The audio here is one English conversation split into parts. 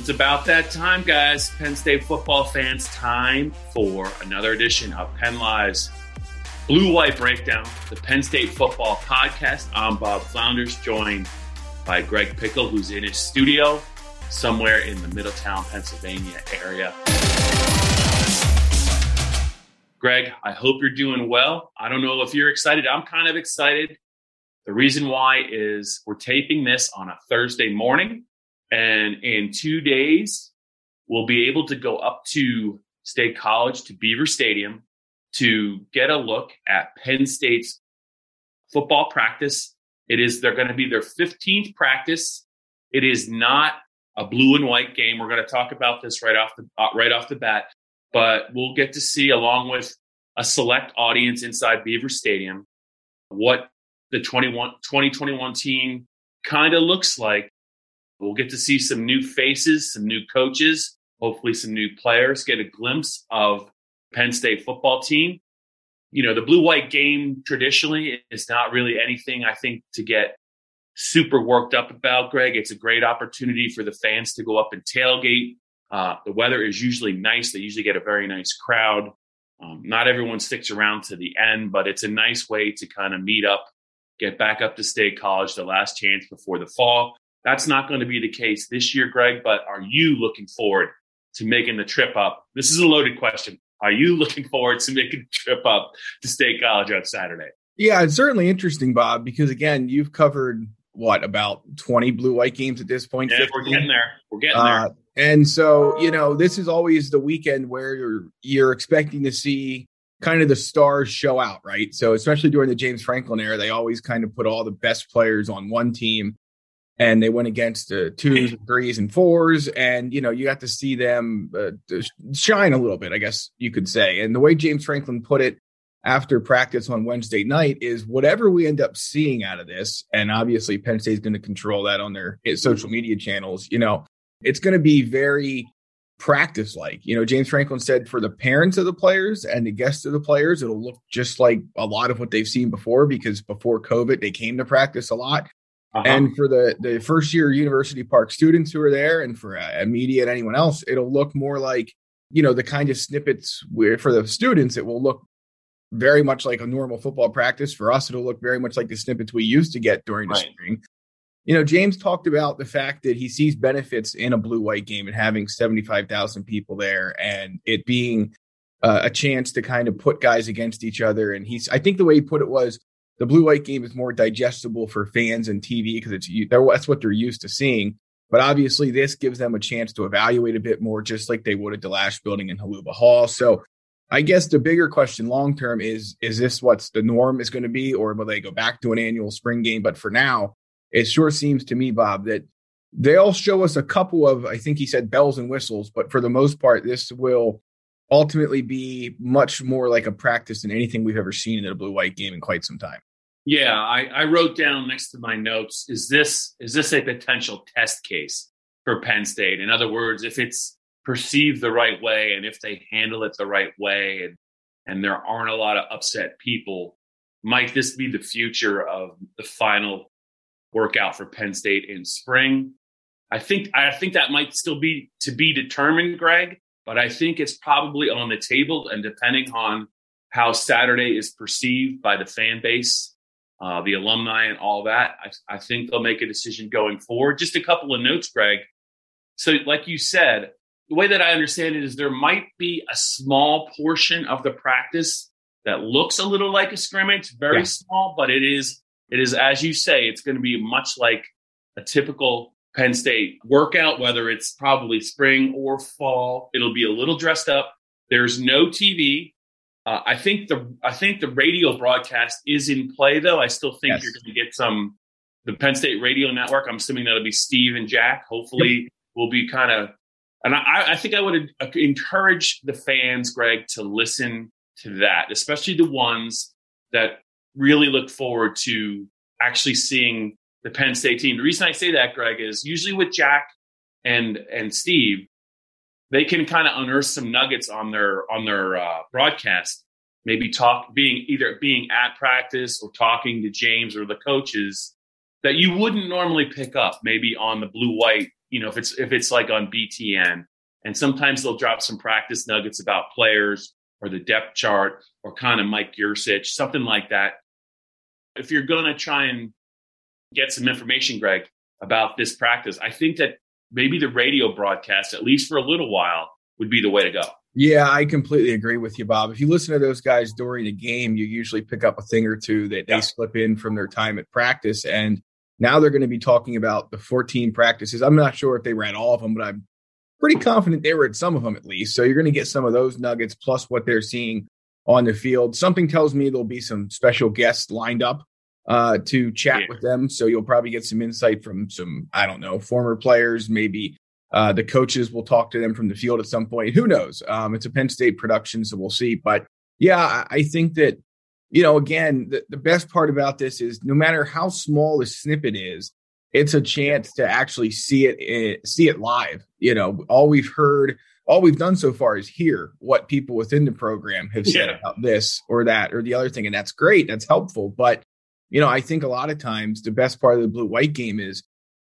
It's about that time, guys. Penn State football fans, time for another edition of Penn Live's Blue White Breakdown, the Penn State football podcast. I'm Bob Flounders, joined by Greg Pickle, who's in his studio somewhere in the Middletown, Pennsylvania area. Greg, I hope you're doing well. I don't know if you're excited. I'm kind of excited. The reason why is we're taping this on a Thursday morning. And in two days, we'll be able to go up to State College to Beaver Stadium to get a look at Penn State's football practice. It is, they're going to be their 15th practice. It is not a blue and white game. We're going to talk about this right off the, uh, right off the bat, but we'll get to see along with a select audience inside Beaver Stadium what the 21, 2021 team kind of looks like We'll get to see some new faces, some new coaches, hopefully some new players, get a glimpse of Penn State football team. You know, the blue white game traditionally is not really anything I think to get super worked up about, Greg. It's a great opportunity for the fans to go up and tailgate. Uh, the weather is usually nice. They usually get a very nice crowd. Um, not everyone sticks around to the end, but it's a nice way to kind of meet up, get back up to State College, the last chance before the fall. That's not going to be the case this year, Greg, but are you looking forward to making the trip up? This is a loaded question. Are you looking forward to making the trip up to State College on Saturday? Yeah, it's certainly interesting, Bob, because again, you've covered what about 20 blue white games at this point? Yeah, 15? we're getting there. We're getting uh, there. And so, you know, this is always the weekend where you're you're expecting to see kind of the stars show out, right? So, especially during the James Franklin era, they always kind of put all the best players on one team and they went against uh, twos and threes and fours and you know you got to see them uh, shine a little bit i guess you could say. And the way james franklin put it after practice on wednesday night is whatever we end up seeing out of this and obviously penn state's going to control that on their social media channels you know it's going to be very practice like you know james franklin said for the parents of the players and the guests of the players it'll look just like a lot of what they've seen before because before covid they came to practice a lot uh-huh. And for the, the first year University Park students who are there and for uh, media and anyone else, it'll look more like, you know, the kind of snippets where for the students, it will look very much like a normal football practice. For us, it'll look very much like the snippets we used to get during the right. spring. You know, James talked about the fact that he sees benefits in a blue white game and having 75,000 people there and it being uh, a chance to kind of put guys against each other. And he's, I think the way he put it was, the blue white game is more digestible for fans and TV because it's that's what they're used to seeing. But obviously, this gives them a chance to evaluate a bit more, just like they would at the DeLash Building in Holuba Hall. So, I guess the bigger question long term is: Is this what's the norm is going to be, or will they go back to an annual spring game? But for now, it sure seems to me, Bob, that they'll show us a couple of, I think he said bells and whistles, but for the most part, this will ultimately be much more like a practice than anything we've ever seen in a blue white game in quite some time. Yeah, I, I wrote down next to my notes: is this is this a potential test case for Penn State? In other words, if it's perceived the right way and if they handle it the right way, and and there aren't a lot of upset people, might this be the future of the final workout for Penn State in spring? I think I think that might still be to be determined, Greg. But I think it's probably on the table, and depending on how Saturday is perceived by the fan base uh, the alumni and all that. I, I think they'll make a decision going forward. Just a couple of notes, Greg. So, like you said, the way that I understand it is there might be a small portion of the practice that looks a little like a scrimmage, very yeah. small, but it is it is as you say, it's going to be much like a typical Penn State workout, whether it's probably spring or fall. It'll be a little dressed up. There's no TV. Uh, I think the I think the radio broadcast is in play though. I still think yes. you're going to get some the Penn State Radio Network. I'm assuming that'll be Steve and Jack. Hopefully, yep. we'll be kind of. And I, I think I would encourage the fans, Greg, to listen to that, especially the ones that really look forward to actually seeing the Penn State team. The reason I say that, Greg, is usually with Jack and and Steve, they can kind of unearth some nuggets on their on their uh, broadcast. Maybe talk being either being at practice or talking to James or the coaches that you wouldn't normally pick up. Maybe on the blue white, you know, if it's if it's like on BTN. And sometimes they'll drop some practice nuggets about players or the depth chart or kind of Mike Yurcich, something like that. If you're to try and get some information, Greg, about this practice, I think that maybe the radio broadcast, at least for a little while, would be the way to go. Yeah, I completely agree with you, Bob. If you listen to those guys during the game, you usually pick up a thing or two that yeah. they slip in from their time at practice. And now they're going to be talking about the 14 practices. I'm not sure if they read all of them, but I'm pretty confident they were at some of them at least. So you're going to get some of those nuggets plus what they're seeing on the field. Something tells me there'll be some special guests lined up uh, to chat yeah. with them. So you'll probably get some insight from some, I don't know, former players. Maybe uh, the coaches will talk to them from the field at some point. Who knows? Um, it's a Penn State production, so we'll see. But yeah, I think that, you know, again, the, the best part about this is no matter how small the snippet is, it's a chance to actually see it eh, see it live. You know, all we've heard, all we've done so far is hear what people within the program have said yeah. about this or that or the other thing, and that's great. That's helpful, but you know, I think a lot of times the best part of the blue white game is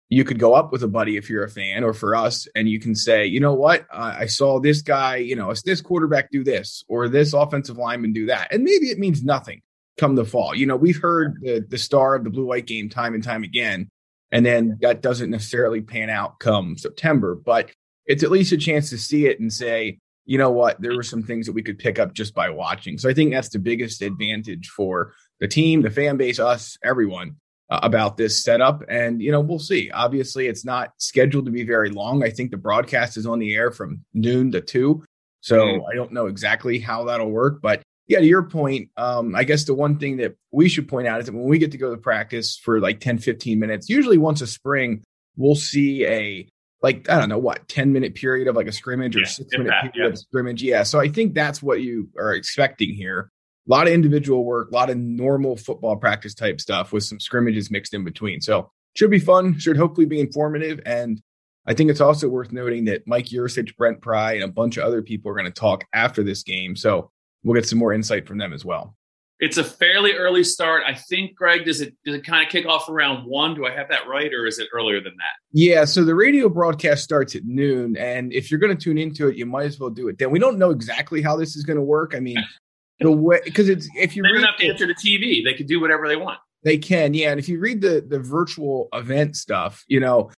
you could go up with a buddy if you're a fan or for us and you can say you know what? Uh, i saw this guy you know this quarterback do this or this offensive lineman do that. And maybe it means nothing come the fall. You know we've heard the, the star of the blue white game time and time again and then that doesn't necessarily pan out come september but it's at least a chance to see it and say you know what there were some things that we could pick up just by watching so i think that's the biggest advantage for the team, the fan base, us, everyone uh, about this setup. And, you know, we'll see. Obviously, it's not scheduled to be very long. I think the broadcast is on the air from noon to two. So mm. I don't know exactly how that'll work. But yeah, to your point, um, I guess the one thing that we should point out is that when we get to go to practice for like 10, 15 minutes, usually once a spring, we'll see a like I don't know what 10 minute period of like a scrimmage or yeah, six minute period yeah. of scrimmage. Yeah. So I think that's what you are expecting here a lot of individual work, a lot of normal football practice type stuff with some scrimmages mixed in between. So should be fun, should hopefully be informative. And I think it's also worth noting that Mike Yurcich, Brent Pry, and a bunch of other people are going to talk after this game. So we'll get some more insight from them as well. It's a fairly early start. I think, Greg, does it does it kind of kick off around one? Do I have that right, or is it earlier than that? Yeah, so the radio broadcast starts at noon, and if you're going to tune into it, you might as well do it then. We don't know exactly how this is going to work. I mean, the way because it's if you they don't have to answer the TV, they can do whatever they want. They can, yeah. And if you read the the virtual event stuff, you know,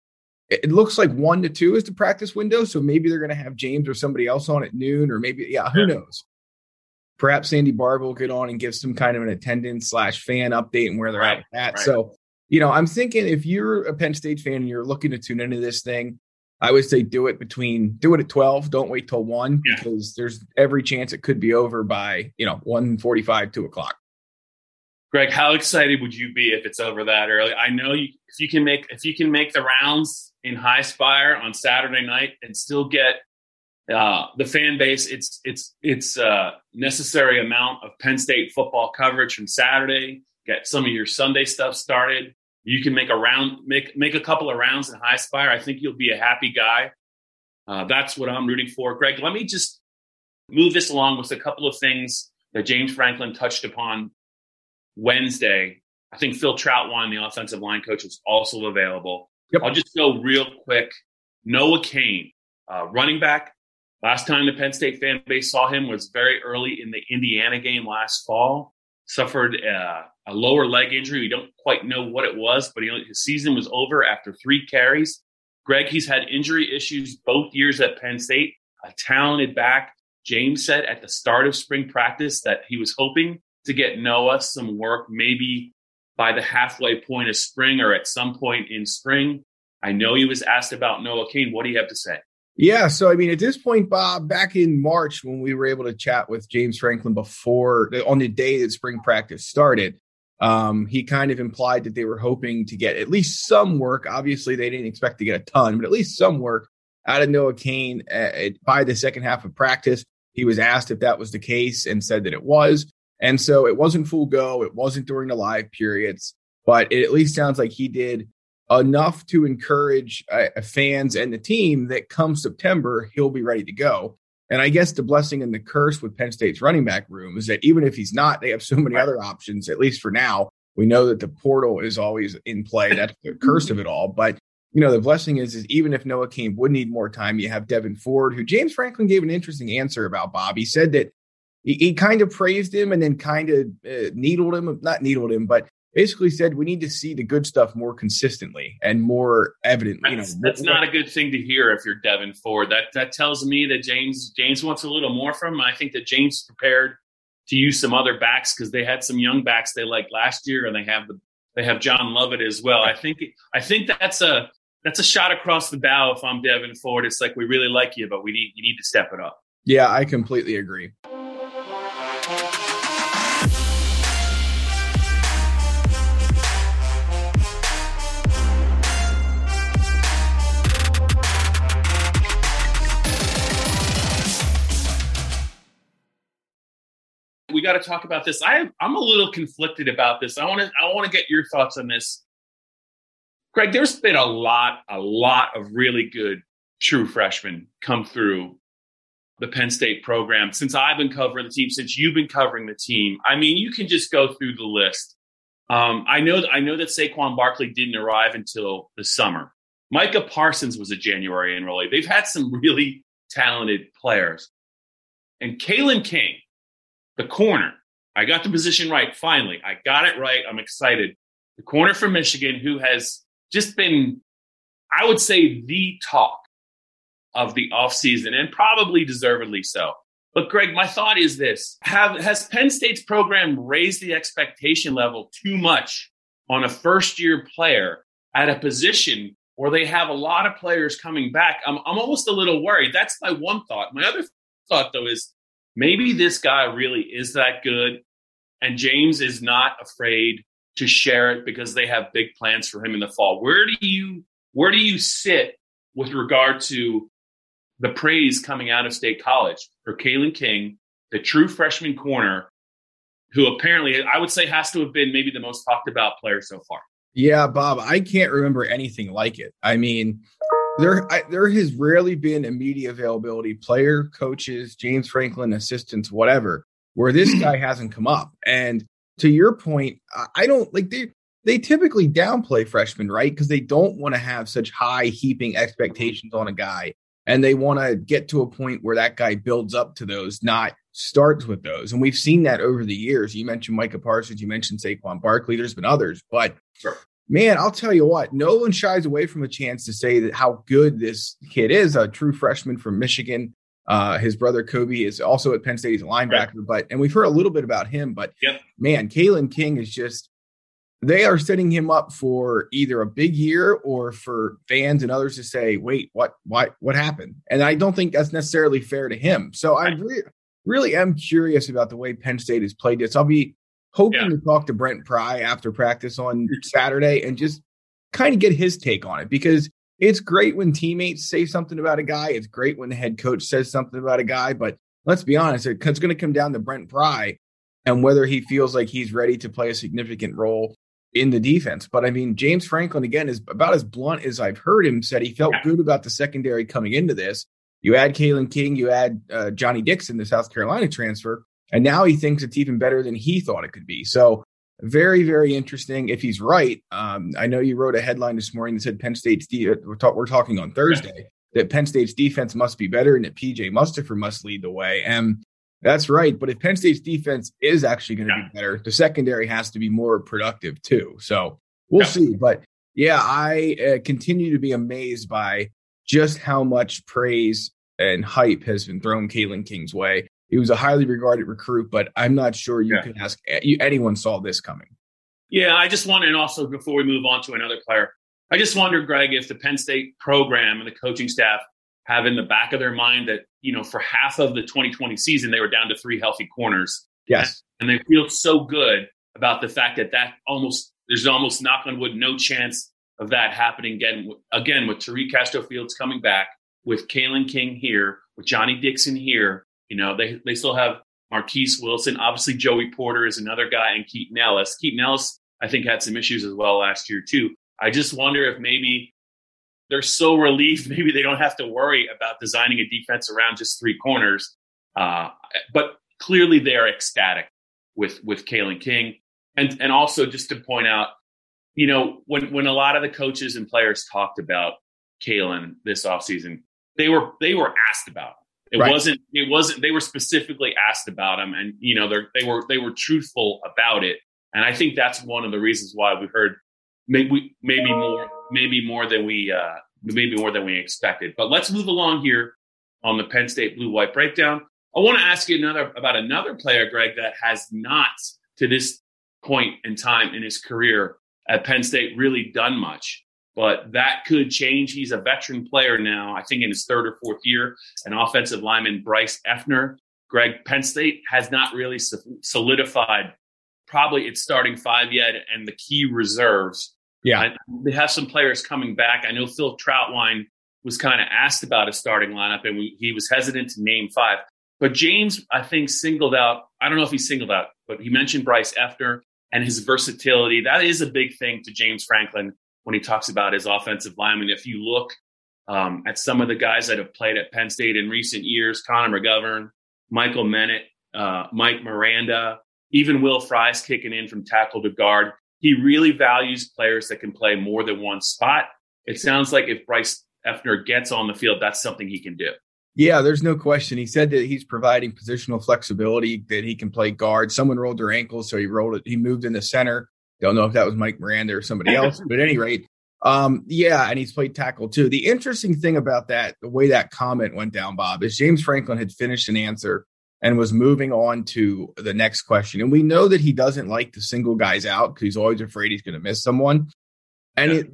it, it looks like one to two is the practice window. So maybe they're going to have James or somebody else on at noon, or maybe yeah, who yeah. knows. Perhaps Sandy Barbour will get on and give some kind of an attendance slash fan update and where they're right, at. Right. So, you know, I'm thinking if you're a Penn State fan and you're looking to tune into this thing, I would say do it between do it at 12. Don't wait till one yeah. because there's every chance it could be over by, you know, 145, 2 o'clock. Greg, how excited would you be if it's over that early? I know you if you can make if you can make the rounds in Highspire on Saturday night and still get uh, the fan base, it's it's it's a necessary amount of Penn State football coverage from Saturday. Get some of your Sunday stuff started you can make a round, make make a couple of rounds in Highspire. I think you'll be a happy guy. Uh, that's what I'm rooting for. Greg, let me just move this along with a couple of things that James Franklin touched upon Wednesday. I think Phil Trautwein, the offensive line coach, is also available. Yep. I'll just go real quick. Noah Cain, uh, running back. Last time the Penn State fan base saw him was very early in the Indiana game last fall. Suffered uh, a lower leg injury. We don't quite know what it was, but he, his season was over after three carries. Greg, he's had injury issues both years at Penn State. A talented back. James said at the start of spring practice that he was hoping to get Noah some work maybe by the halfway point of spring or at some point in spring. I know he was asked about Noah Cain. What do you have to say? Yeah. So, I mean, at this point, Bob, back in March when we were able to chat with James Franklin before on the day that spring practice started, Um, he kind of implied that they were hoping to get at least some work. Obviously, they didn't expect to get a ton, but at least some work out of Noah Cain uh, by the second half of practice. He was asked if that was the case and said that it was. And so it wasn't full go. It wasn't during the live periods, but it at least sounds like he did enough to encourage uh, fans and the team that come September, he'll be ready to go. And I guess the blessing and the curse with Penn State's running back room is that even if he's not, they have so many other options, at least for now. We know that the portal is always in play. That's the curse of it all. But you know, the blessing is, is even if Noah Cain would need more time, you have Devyn Ford, who James Franklin gave an interesting answer about Bob. He said that he, he kind of praised him and then kind of uh, needled him, not needled him, but basically said we need to see the good stuff more consistently and more evident. You know, that's, not a good thing to hear if you're Devyn Ford. That that tells me that James James wants a little more from him. I think that James is prepared to use some other backs because they had some young backs they liked last year, and they have the they have John Lovett as well. I think I think that's a that's a shot across the bow. If I'm Devyn Ford, it's like we really like you, but we need you need to step it up. Yeah, I completely agree. Got to talk about this. I I'm a little conflicted about this. I want to I want to get your thoughts on this. Greg, there's been a lot, a lot of really good true freshmen come through the Penn State program since I've been covering the team, since you've been covering the team. I mean, you can just go through the list. Um, I know I know that Saquon Barkley didn't arrive until the summer. Micah Parsons was a January enrollee. They've had some really talented players. And Kalen King, the corner. I got the position right finally. I got it right. I'm excited. The corner from Michigan, who has just been, I would say, the talk of the offseason and probably deservedly so. But Greg, my thought is this: Have has Penn State's program raised the expectation level too much on a first-year player at a position where they have a lot of players coming back? I'm I'm almost a little worried. That's my one thought. My other thought though is maybe this guy really is that good. And James is not afraid to share it because they have big plans for him in the fall. Where do you where do you sit with regard to the praise coming out of State College for Kalen King, the true freshman corner, who apparently I would say has to have been maybe the most talked about player so far. Yeah, Bob, I can't remember anything like it. I mean, there I, there has rarely been a media availability player coaches james franklin assistants whatever where this guy hasn't come up. And to your point i don't like they they typically downplay freshmen right? Because they don't want to have such high heaping expectations on a guy and they want to get to a point where that guy builds up to those not starts with those. And we've seen that over the years. You mentioned micah parsons you mentioned saquon barkley there's been others but man, I'll tell you what, no one shies away from a chance to say that how good this kid is, a true freshman from Michigan. Uh, his brother Kobe is also at Penn State. He's a linebacker, right. but and we've heard a little bit about him. But yep. man, Kalen King is just they are setting him up for either a big year or for fans and others to say, "Wait, what? What? What happened?" And I don't think that's necessarily fair to him. So right. I re- really am curious about the way Penn State has played this. I'll be hoping yeah. to talk to Brent Pry after practice on Saturday and just kind of get his take on it because it's great when teammates say something about a guy. It's great when the head coach says something about a guy. But let's be honest, it's going to come down to Brent Pry and whether he feels like he's ready to play a significant role in the defense. But I mean, James Franklin, again, is about as blunt as I've heard him said he felt yeah. good about the secondary coming into this. You add Kalen King, you add uh, Johnny Dixon, the South Carolina transfer. And now he thinks it's even better than he thought it could be. So very, very interesting. If he's right, um, I know you wrote a headline this morning that said Penn State's de- we're, talk- we're talking on Thursday that Penn State's defense must be better and that PJ Mustipher must lead the way. And that's right. But if Penn State's defense is actually going to yeah. be better, the secondary has to be more productive too. So we'll yeah. see. But yeah, I uh, continue to be amazed by just how much praise and hype has been thrown Kalen King's way. He was a highly regarded recruit, but I'm not sure you yeah. can ask anyone saw this coming. Yeah, I just want, and also before we move on to another player, I just wonder, Greg, if the Penn State program and the coaching staff have in the back of their mind that you know for half of the 2020 season they were down to three healthy corners. Yes, and they feel so good about the fact that that almost there's almost knock on wood no chance of that happening again. Again, with Tariq Castro Fields coming back, with Kalen King here, with Johnny Dixon here, you know they they still have Marquis Wilson. Obviously, Joey Porter is another guy, and Keaton Ellis. Keaton Ellis, I think, had some issues as well last year too. I just wonder if maybe they're so relieved, maybe they don't have to worry about designing a defense around just three corners. Uh, but clearly, they're ecstatic with with Kalen King, and and also just to point out, you know, when when a lot of the coaches and players talked about Kalen this offseason, they were they were asked about. It right. wasn't. It wasn't. They were specifically asked about him, and you know, they were they were truthful about it. And I think that's one of the reasons why we heard maybe maybe more maybe more than we uh, maybe more than we expected. But let's move along here on the Penn State blue white breakdown. I want to ask you another about another player, Greg, that has not to this point in time in his career at Penn State really done much but that could change. He's a veteran player now, I think in his third or fourth year, an offensive lineman, Bryce Effner. Greg, Penn State has not really solidified probably its starting five yet and the key reserves. Yeah. I, they have some players coming back. I know Phil Trautwein was kind of asked about a starting lineup and we, he was hesitant to name five. But James, I think, singled out, I don't know if he singled out, but he mentioned Bryce Effner and his versatility. That is a big thing to James Franklin when he talks about his offensive lineman. If you look um, at some of the guys that have played at Penn State in recent years, Connor McGovern, Michael Menet, uh, Mike Miranda, even Will Fries kicking in from tackle to guard. He really values players that can play more than one spot. It sounds like if Bryce Effner gets on the field, that's something he can do. Yeah, there's no question. He said that he's providing positional flexibility, that he can play guard. Someone rolled their ankle, so he rolled it. He moved in the center. Don't know if that was Mike Miranda or somebody else, but at any rate, um, yeah, and he's played tackle too. The interesting thing about that, the way that comment went down, Bob, is James Franklin had finished an answer and was moving on to the next question. And we know that he doesn't like to single guys out because he's always afraid he's going to miss someone. And yeah. it,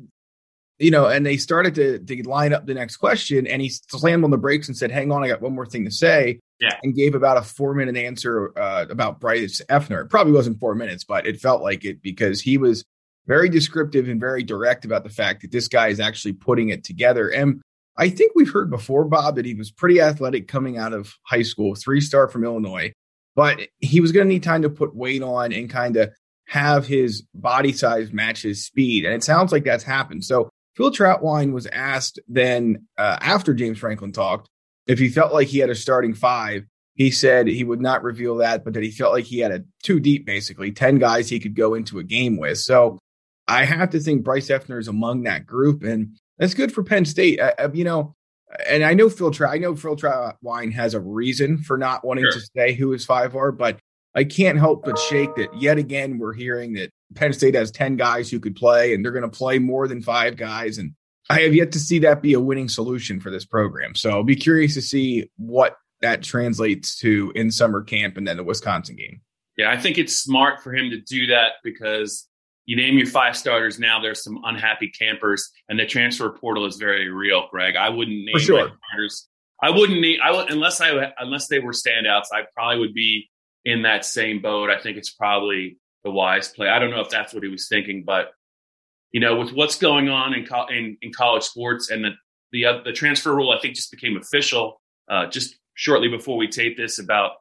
you know, and they started to, to line up the next question, and he slammed on the brakes and said, "Hang on, I got one more thing to say." Yeah, and gave about a four minute answer uh, about Bryce Effner. It probably wasn't four minutes, but it felt like it because he was very descriptive and very direct about the fact that this guy is actually putting it together. And I think we've heard before, Bob, that he was pretty athletic coming out of high school, three star from Illinois, but he was going to need time to put weight on and kind of have his body size match his speed. And it sounds like that's happened. So Phil Trautwein was asked then uh, after James Franklin talked if he felt like he had a starting five. He said he would not reveal that, but that he felt like he had a two deep, basically 10 guys he could go into a game with. So I have to think Bryce Effner is among that group. And that's good for Penn State. Uh, uh you know, and I know Phil I know Phil Trautwein has a reason for not wanting sure. to say who his five are, but I can't help but shake that yet again we're hearing that Penn State has 10 guys who could play and they're going to play more than five guys. And I have yet to see that be a winning solution for this program. So I'll be curious to see what that translates to in summer camp and then the Wisconsin game. Yeah, I think it's smart for him to do that because you name your five starters now, there's some unhappy campers, and the transfer portal is very real, Greg. I wouldn't name sure. starters. I wouldn't name I would unless I unless they were standouts. I probably would be in that same boat. I think it's probably the wise play. I don't know if that's what he was thinking, but you know, with what's going on in co- in, in, college sports and the the uh, the transfer rule, I think just became official uh, just shortly before we tape this. About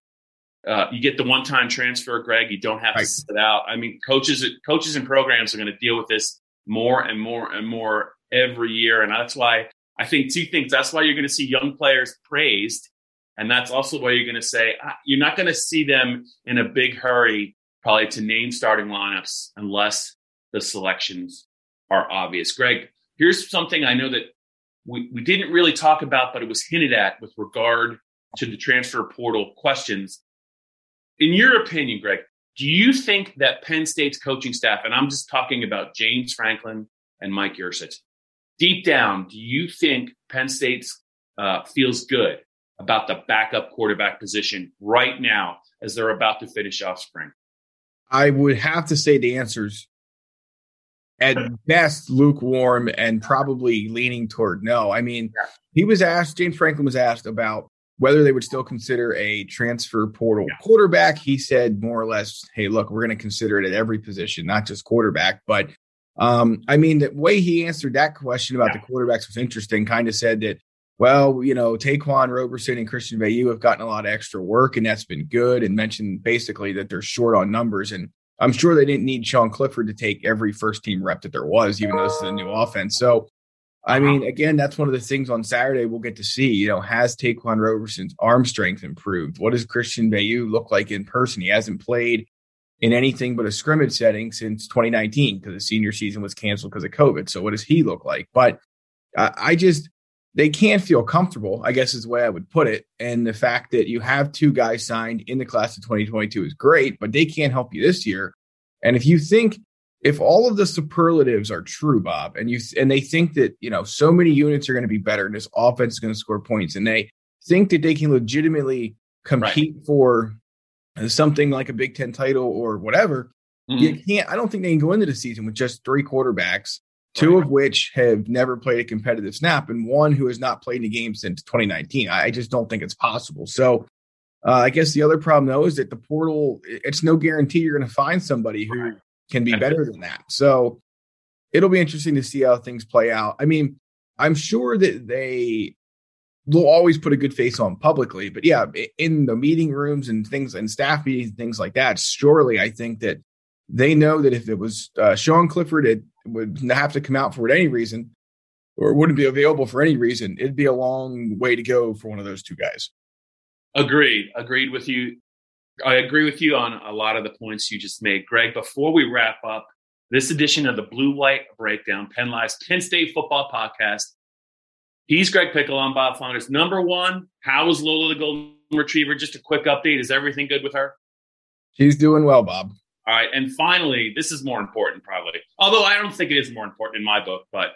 uh, you get the one time transfer, Greg. You don't have right. to sit out. I mean, coaches coaches and programs are going to deal with this more and more and more every year, and that's why I think two things. That's why you're going to see young players praised, and that's also why you're going to say ah, you're not going to see them in a big hurry probably to name starting lineups unless the selections are obvious. Greg, here's something I know that we, we didn't really talk about, but it was hinted at with regard to the transfer portal questions. In your opinion, Greg, do you think that Penn State's coaching staff, and I'm just talking about James Franklin and Mike Yurcich, deep down, do you think Penn State uh, feels good about the backup quarterback position right now as they're about to finish off spring? I would have to say the answer's at best lukewarm and probably leaning toward no. I mean, he was asked, James Franklin was asked about whether they would still consider a transfer portal yeah. quarterback. He said more or less, "Hey, look, we're going to consider it at every position, not just quarterback." But um, I mean, the way he answered that question about yeah. the quarterbacks was interesting. Kind of said that, well, you know, Ta'Quan Roberson and Christian Veilleux have gotten a lot of extra work, and that's been good. And mentioned basically that they're short on numbers, and I'm sure they didn't need Sean Clifford to take every first team rep that there was, even though this is a new offense. So I mean, again, that's one of the things on Saturday we'll get to see. You know, has Ta'Quan Roberson's arm strength improved? What does Christian Veilleux look like in person? He hasn't played in anything but a scrimmage setting since 2019 because the senior season was canceled because of COVID. So what does he look like? But I just they can't feel comfortable, I guess is the way I would put it. And the fact that you have two guys signed in the class of 2022 is great, but they can't help you this year. And if you think if all of the superlatives are true, Bob, and you and they think that you know so many units are going to be better and this offense is going to score points, and they think that they can legitimately compete right. for something like a Big Ten title or whatever, mm-hmm. you can't. I don't think they can go into the season with just three quarterbacks, two of which have never played a competitive snap, and one who has not played a game since 2019. I just don't think it's possible. So. Uh, I guess the other problem though is that the portal, it's no guarantee you're going to find somebody who can be better than that. So it'll be interesting to see how things play out. I mean, I'm sure that they will always put a good face on publicly, but yeah, in the meeting rooms and things and staff meetings and things like that, surely I think that they know that if it was uh, Sean Clifford, it would have to come out for any reason or wouldn't be available for any reason. It'd be a long way to go for one of those two guys. Agreed. Agreed with you. I agree with you on a lot of the points you just made, Greg. Before we wrap up this edition of the Blue White Breakdown, Penn Live's Penn State Football Podcast, he's Greg Pickle. I'm Bob Flounders. Number one, how is Lola the Golden Retriever? Just a quick update. Is everything good with her? She's doing well, Bob. All right. And finally, this is more important, probably. Although I don't think it is more important in my book, but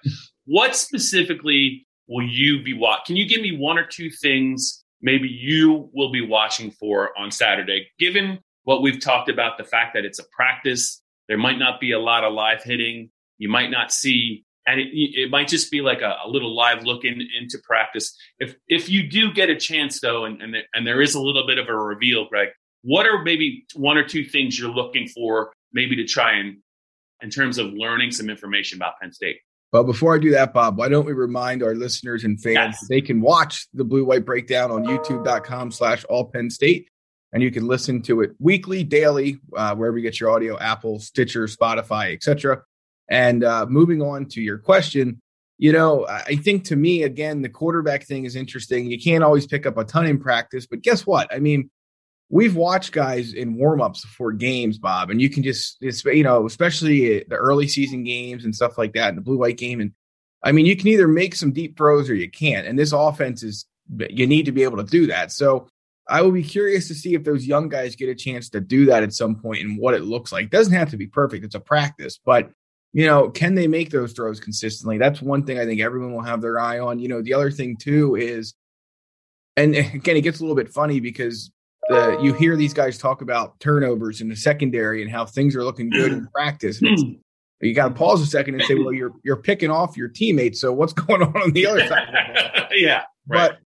what specifically will you be watching? Can you give me one or two things maybe you will be watching for on Saturday, given what we've talked about the fact that it's a practice, there might not be a lot of live hitting. You might not see, and it, it might just be like a, a, little live look in, into practice. If if you do get a chance though, and and there, and there is a little bit of a reveal, Greg, what are maybe one or two things you're looking for, maybe to try and in terms of learning some information about Penn State? But before I do that, Bob, why don't we remind our listeners and fans yes. they can watch the Blue White Breakdown on youtube.com slash all Penn State. And you can listen to it weekly, daily, uh, wherever you get your audio, Apple, Stitcher, Spotify, etc. And uh, moving on to your question, you know, I think to me, again, the quarterback thing is interesting. You can't always pick up a ton in practice, but guess what? I mean, we've watched guys in warmups before games, Bob, and you can just, it's, you know, especially the early season games and stuff like that, and the blue white game. And I mean, you can either make some deep throws or you can't. And this offense is, you need to be able to do that. So I will be curious to see if those young guys get a chance to do that at some point and what it looks like. It doesn't have to be perfect, it's a practice, but you know, can they make those throws consistently? That's one thing I think everyone will have their eye on. You know, the other thing too is, and again, it gets a little bit funny because the you hear these guys talk about turnovers in the secondary and how things are looking good in practice. And you got to hmm. pause a second and say, well, you're you're picking off your teammates. So what's going on on the other side? yeah, right. but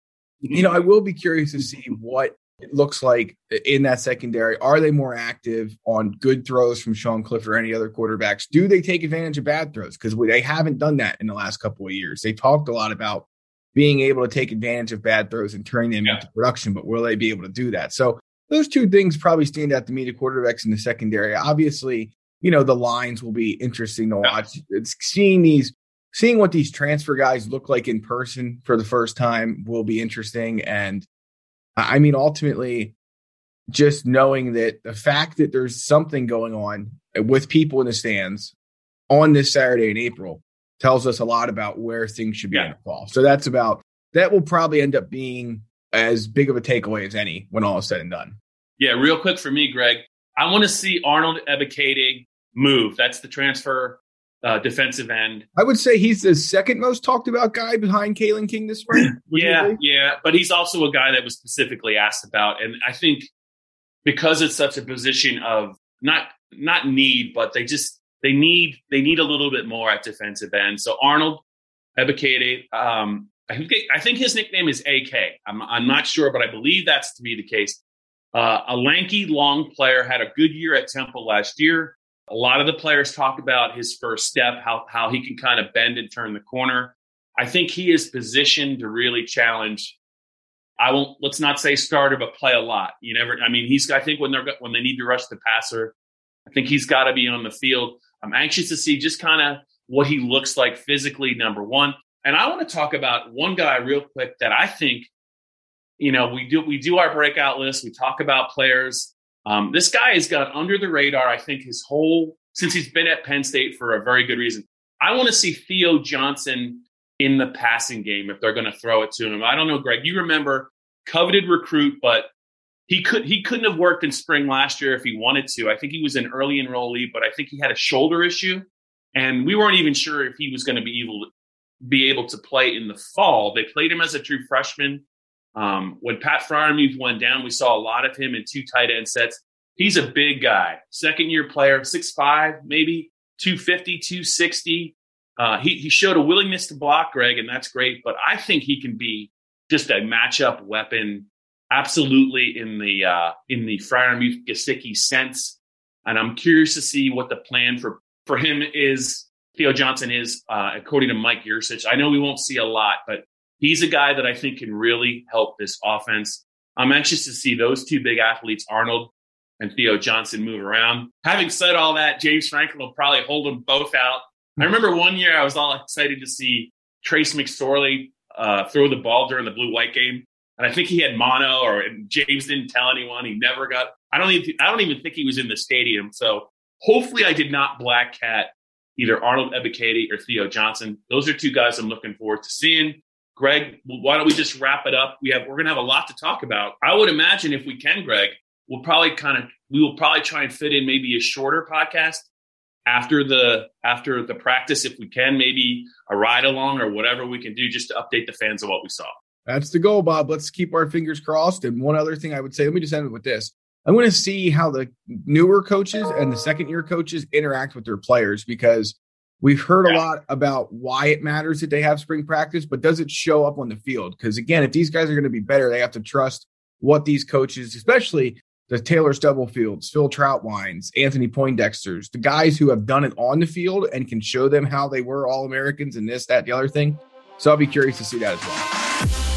you know, I mm-hmm. will be curious to see what it looks like in that secondary. Are they more active on good throws from Sean Clifford or any other quarterbacks? Do they take advantage of bad throws? Because they haven't done that in the last couple of years. They talked a lot about being able to take advantage of bad throws and turning them yeah. into production, but will they be able to do that? So those two things probably stand out to me, the quarterbacks in the secondary. Obviously, you know, the lines will be interesting to watch. It's seeing these seeing what these transfer guys look like in person for the first time will be interesting. And I mean, ultimately, just knowing that the fact that there's something going on with people in the stands on this Saturday in April tells us a lot about where things should be yeah. in the fall. So that's about that will probably end up being as big of a takeaway as any when all is said and done. Yeah, real quick for me, Greg. I want to see Arnold Ebiketie move. That's the transfer uh, defensive end. I would say he's the second most talked about guy behind Kalen King this spring. yeah, yeah, but he's also a guy that was specifically asked about, and I think because it's such a position of not not need, but they just they need they need a little bit more at defensive end. So Arnold Ebiketie, um, I think, I think his nickname is AK. I'm, I'm not sure, but I believe that's to be the case. Uh, a lanky, long player had a good year at Temple last year. A lot of the players talk about his first step, how, how he can kind of bend and turn the corner. I think he is positioned to really challenge. I won't, let's not say starter, but play a lot. You never, I mean, he's, I think when they're, when they need to rush the passer, I think he's got to be on the field. I'm anxious to see just kind of what he looks like physically, number one. And I want to talk about one guy real quick that I think, you know, we do we do our breakout list. We talk about players. Um, this guy has got under the radar. I think his whole since he's been at Penn State for a very good reason. I want to see Theo Johnson in the passing game if they're going to throw it to him. I don't know, Greg. You remember coveted recruit, but he could he couldn't have worked in spring last year if he wanted to. I think he was an early enrollee, but I think he had a shoulder issue, and we weren't even sure if he was going to be able be able to play in the fall. They played him as a true freshman. Um, when Pat Freiermuth went down, we saw a lot of him in two tight end sets. He's a big guy, second year player, six five, maybe 250, 260. Uh, he, he showed a willingness to block, Greg, and that's great. But I think he can be just a matchup weapon, absolutely in the uh, in the Freiermuth Gesicki sense. And I'm curious to see what the plan for for him is Theo Johnson is, uh, according to Mike Yurcich. I know we won't see a lot, but he's a guy that I think can really help this offense. I'm anxious to see those two big athletes, Arnold and Theo Johnson, move around. Having said all that, James Franklin will probably hold them both out. I remember one year I was all excited to see Trace McSorley uh, throw the ball during the blue white game. And I think he had mono, or James didn't tell anyone. He never got. I don't even. I don't even think he was in the stadium. So hopefully, I did not black cat either Arnold Ebiketie or Theo Johnson. Those are two guys I'm looking forward to seeing. Greg, why don't we just wrap it up? We have we're gonna have a lot to talk about. I would imagine if we can, Greg, we'll probably kind of we will probably try and fit in maybe a shorter podcast after the after the practice if we can, maybe a ride along or whatever we can do just to update the fans of what we saw. That's the goal, Bob. Let's keep our fingers crossed. And one other thing I would say, let me just end it with this. I want to see how the newer coaches and the second year coaches interact with their players because we've heard a lot about why it matters that they have spring practice, but does it show up on the field? Because again, if these guys are going to be better, they have to trust what these coaches, especially the Taylor Stubblefields, Phil Trautweins, Anthony Poindexters, the guys who have done it on the field and can show them how they were all Americans and this, that, the other thing. So I'll be curious to see that as well.